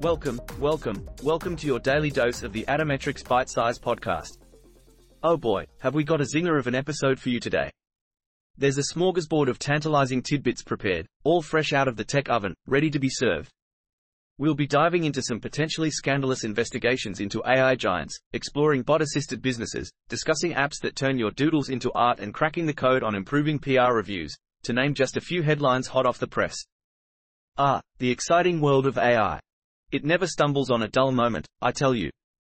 Welcome, welcome, welcome to your daily dose of the Atometrix Bite Size Podcast. Oh boy, have we got a zinger of an episode for you today. There's a smorgasbord of tantalizing tidbits prepared, all fresh out of the tech oven, ready to be served. We'll be diving into some potentially scandalous investigations into AI giants, exploring bot-assisted businesses, discussing apps that turn your doodles into art and cracking the code on improving PR reviews, to name just a few headlines hot off the press. Ah, the exciting world of AI. It never stumbles on a dull moment, I tell you.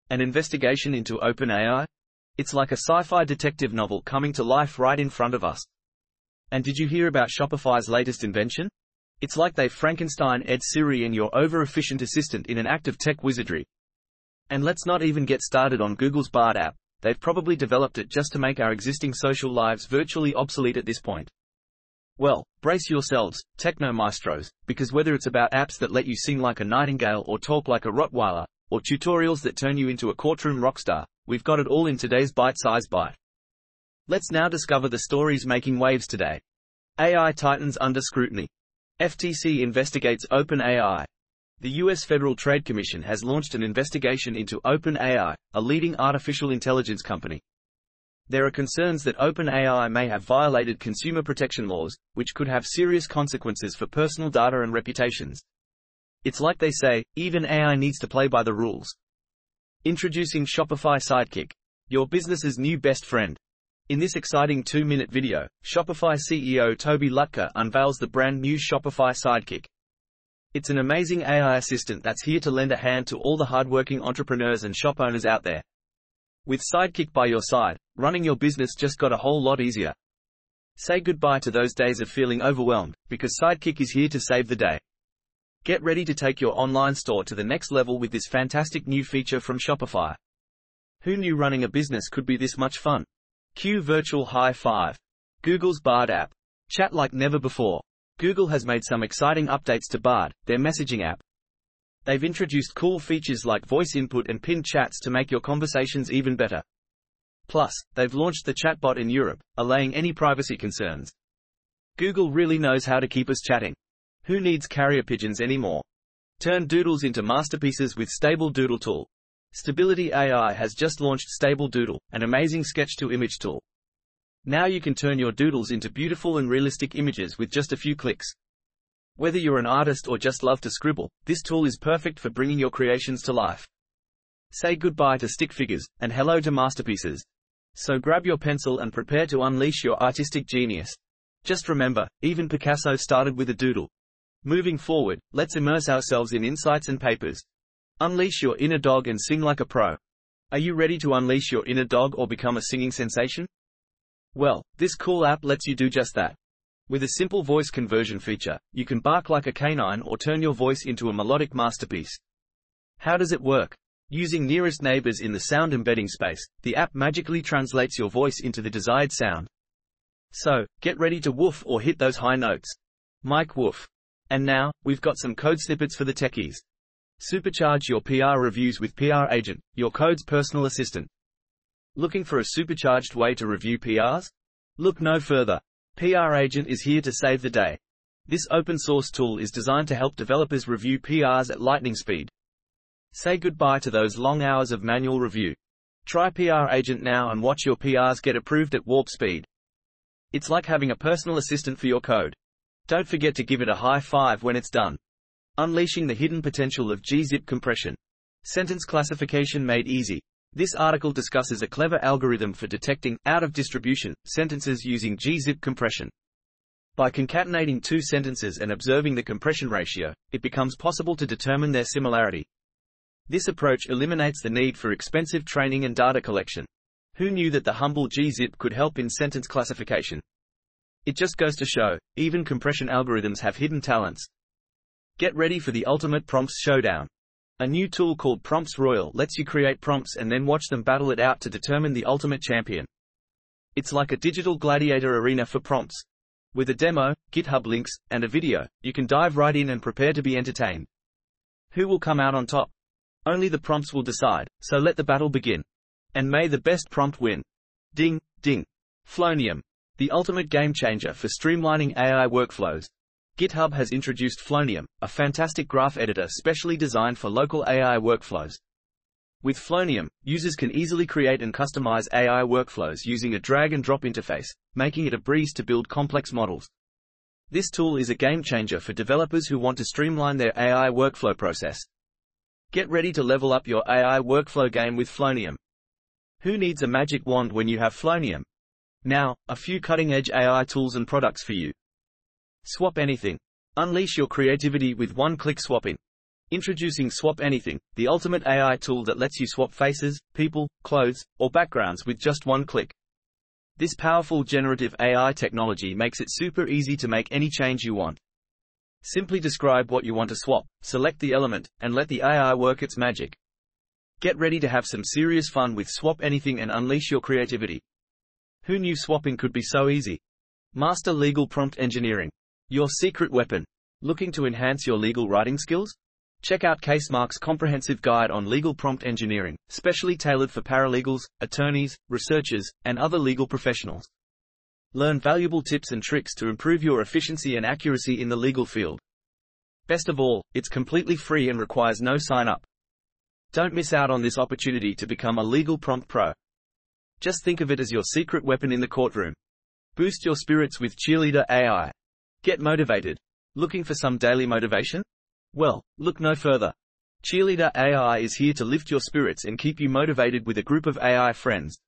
An investigation into OpenAI? It's like a sci-fi detective novel coming to life right in front of us. And did you hear about Shopify's latest invention? It's like they Frankensteined Siri and your over-efficient assistant in an act of tech wizardry. And let's not even get started on Google's Bard app. They've probably developed it just to make our existing social lives virtually obsolete at this point. Well, brace yourselves, techno maestros, because whether it's about apps that let you sing like a nightingale or talk like a Rottweiler, or tutorials that turn you into a courtroom rockstar, we've got it all in today's bite-sized bite. Let's now discover the stories making waves today. AI titans under scrutiny. FTC investigates OpenAI. The U.S. Federal Trade Commission has launched an investigation into OpenAI, a leading artificial intelligence company. There are concerns that OpenAI may have violated consumer protection laws, which could have serious consequences for personal data and reputations. It's like they say, even AI needs to play by the rules. Introducing Shopify Sidekick, your business's new best friend. In this exciting two-minute video, Shopify CEO Toby Lütke unveils the brand new Shopify Sidekick. It's an amazing AI assistant that's here to lend a hand to all the hardworking entrepreneurs and shop owners out there. With Sidekick by your side, running your business just got a whole lot easier. Say goodbye to those days of feeling overwhelmed, because Sidekick is here to save the day. Get ready to take your online store to the next level with this fantastic new feature from Shopify. Who knew running a business could be this much fun? Q Virtual High 5. Google's Bard app. Chat like never before. Google has made some exciting updates to Bard, their messaging app. They've introduced cool features like voice input and pinned chats to make your conversations even better. Plus, they've launched the chatbot in Europe, allaying any privacy concerns. Google really knows how to keep us chatting. Who needs carrier pigeons anymore? Turn doodles into masterpieces with Stable Doodle Tool. Stability AI has just launched Stable Doodle, an amazing sketch-to-image tool. Now you can turn your doodles into beautiful and realistic images with just a few clicks. Whether you're an artist or just love to scribble, this tool is perfect for bringing your creations to life. Say goodbye to stick figures, and hello to masterpieces. So grab your pencil and prepare to unleash your artistic genius. Just remember, even Picasso started with a doodle. Moving forward, let's immerse ourselves in insights and papers. Unleash your inner dog and sing like a pro. Are you ready to unleash your inner dog or become a singing sensation? Well, this cool app lets you do just that. With a simple voice conversion feature, you can bark like a canine or turn your voice into a melodic masterpiece. How does it work? Using nearest neighbors in the sound embedding space, the app magically translates your voice into the desired sound. So, get ready to woof or hit those high notes. Mike woof. And now, we've got some code snippets for the techies. Supercharge your PR reviews with PR Agent, your code's personal assistant. Looking for a supercharged way to review PRs? Look no further. PR Agent is here to save the day. This open source tool is designed to help developers review PRs at lightning speed. Say goodbye to those long hours of manual review. Try PR Agent now and watch your PRs get approved at warp speed. It's like having a personal assistant for your code. Don't forget to give it a high five when it's done. Unleashing the hidden potential of gzip compression. Sentence classification made easy. This article discusses a clever algorithm for detecting out of distribution sentences using gzip compression. By concatenating two sentences and observing the compression ratio, it becomes possible to determine their similarity. This approach eliminates the need for expensive training and data collection. Who knew that the humble gzip could help in sentence classification? It just goes to show, even compression algorithms have hidden talents. Get ready for the ultimate prompts showdown. A new tool called Prompts Royale lets you create prompts and then watch them battle it out to determine the ultimate champion. It's like a digital gladiator arena for prompts. With a demo, GitHub links, and a video, you can dive right in and prepare to be entertained. Who will come out on top? Only the prompts will decide, so let the battle begin. And may the best prompt win. Ding, ding. Flownium. The ultimate game changer for streamlining AI workflows. GitHub has introduced Flownium, a fantastic graph editor specially designed for local AI workflows. With Flownium, users can easily create and customize AI workflows using a drag and drop interface, making it a breeze to build complex models. This tool is a game changer for developers who want to streamline their AI workflow process. Get ready to level up your AI workflow game with Flownium. Who needs a magic wand when you have Flownium? Now, a few cutting-edge AI tools and products for you. Swap anything. Unleash your creativity with one-click swapping. Introducing Swap Anything, the ultimate AI tool that lets you swap faces, people, clothes, or backgrounds with just one click. This powerful generative AI technology makes it super easy to make any change you want. Simply describe what you want to swap, select the element, and let the AI work its magic. Get ready to have some serious fun with Swap Anything and unleash your creativity. Who knew swapping could be so easy? Master Legal Prompt Engineering. Your secret weapon. Looking to enhance your legal writing skills? Check out CaseMark's comprehensive guide on legal prompt engineering, specially tailored for paralegals, attorneys, researchers, and other legal professionals. Learn valuable tips and tricks to improve your efficiency and accuracy in the legal field. Best of all, it's completely free and requires no sign up. Don't miss out on this opportunity to become a legal prompt pro. Just think of it as your secret weapon in the courtroom. Boost your spirits with Cheerleader AI. Get motivated. Looking for some daily motivation? Well, look no further. Cheerleader AI is here to lift your spirits and keep you motivated with a group of AI friends.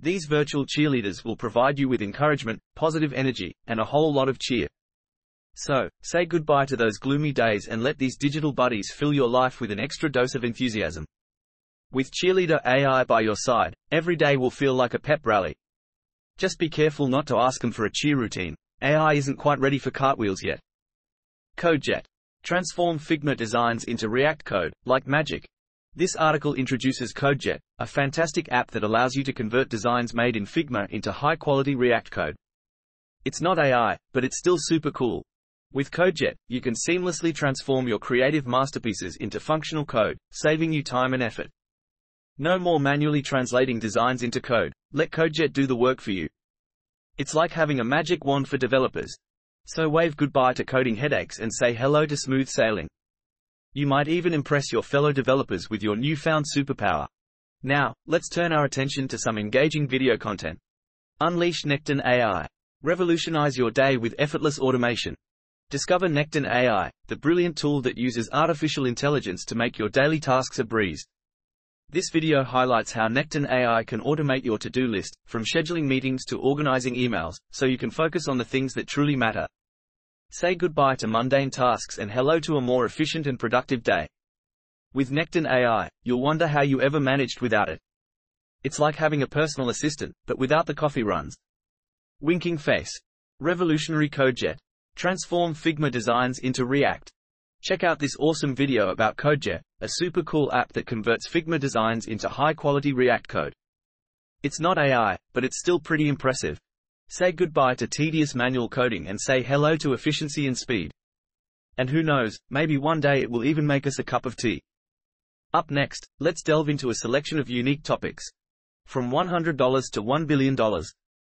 These virtual cheerleaders will provide you with encouragement, positive energy, and a whole lot of cheer. So, say goodbye to those gloomy days and let these digital buddies fill your life with an extra dose of enthusiasm. With Cheerleader AI by your side, every day will feel like a pep rally. Just be careful not to ask them for a cheer routine. AI isn't quite ready for cartwheels yet. CodeJet. Transform Figma designs into React code, like magic. This article introduces CodeJet, a fantastic app that allows you to convert designs made in Figma into high-quality React code. It's not AI, but it's still super cool. With CodeJet, you can seamlessly transform your creative masterpieces into functional code, saving you time and effort. No more manually translating designs into code. Let CodeJet do the work for you. It's like having a magic wand for developers. So wave goodbye to coding headaches and say hello to smooth sailing. You might even impress your fellow developers with your newfound superpower. Now, let's turn our attention to some engaging video content. Unleash Nekton AI. Revolutionize your day with effortless automation. Discover Nekton AI, the brilliant tool that uses artificial intelligence to make your daily tasks a breeze. This video highlights how Nekton AI can automate your to-do list, from scheduling meetings to organizing emails, so you can focus on the things that truly matter. Say goodbye to mundane tasks and hello to a more efficient and productive day. With Nekton AI, you'll wonder how you ever managed without it. It's like having a personal assistant, but without the coffee runs. Winking Face. Revolutionary CodeJet. Transform Figma designs into React. Check out this awesome video about CodeJet, a super cool app that converts Figma designs into high-quality React code. It's not AI, but it's still pretty impressive. Say goodbye to tedious manual coding and say hello to efficiency and speed. And who knows, maybe one day it will even make us a cup of tea. Up next, let's delve into a selection of unique topics. From $100 to $1 billion.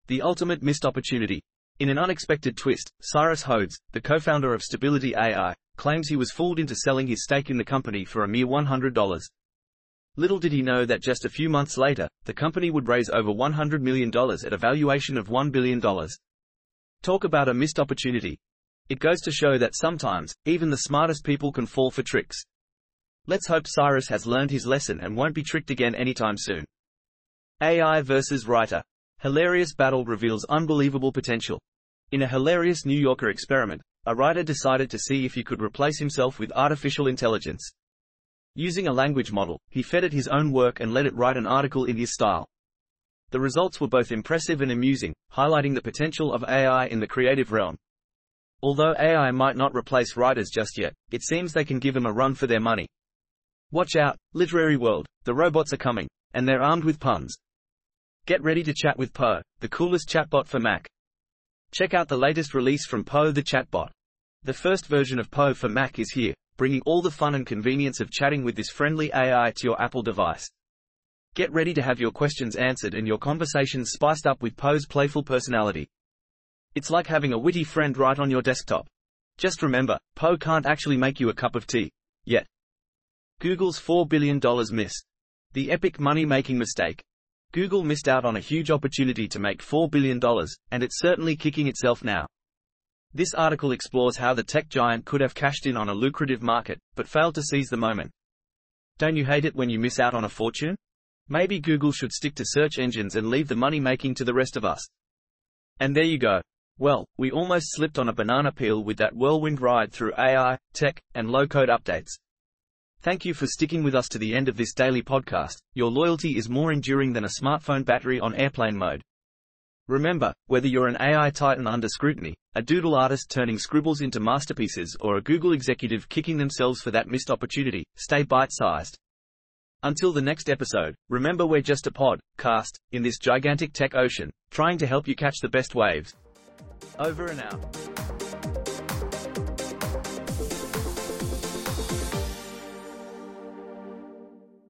The ultimate missed opportunity. In an unexpected twist, Cyrus Hodes, the co-founder of Stability AI, claims he was fooled into selling his stake in the company for a mere $100. Little did he know that just a few months later, the company would raise over $100 million at a valuation of $1 billion. Talk about a missed opportunity. It goes to show that sometimes, even the smartest people can fall for tricks. Let's hope Cyrus has learned his lesson and won't be tricked again anytime soon. AI versus writer. Hilarious battle reveals unbelievable potential. In a hilarious New Yorker experiment, a writer decided to see if he could replace himself with artificial intelligence. Using a language model, he fed it his own work and let it write an article in his style. The results were both impressive and amusing, highlighting the potential of AI in the creative realm. Although AI might not replace writers just yet, it seems they can give them a run for their money. Watch out, literary world, the robots are coming, and they're armed with puns. Get ready to chat with Poe, the coolest chatbot for Mac. Check out the latest release from Poe the chatbot. The first version of Poe for Mac is here, bringing all the fun and convenience of chatting with this friendly AI to your Apple device. Get ready to have your questions answered and your conversations spiced up with Poe's playful personality. It's like having a witty friend right on your desktop. Just remember, Poe can't actually make you a cup of tea. Yet. Google's $4 billion miss. The epic money-making mistake. Google missed out on a huge opportunity to make $4 billion, and it's certainly kicking itself now. This article explores how the tech giant could have cashed in on a lucrative market, but failed to seize the moment. Don't you hate it when you miss out on a fortune? Maybe Google should stick to search engines and leave the money making to the rest of us. And there you go. Well, we almost slipped on a banana peel with that whirlwind ride through AI, tech, and low-code updates. Thank you for sticking with us to the end of this daily podcast. Your loyalty is more enduring than a smartphone battery on airplane mode. Remember, whether you're an AI titan under scrutiny, a doodle artist turning scribbles into masterpieces, or a Google executive kicking themselves for that missed opportunity, stay bite-sized. Until the next episode, remember we're just a pod, cast, in this gigantic tech ocean, trying to help you catch the best waves. Over and out.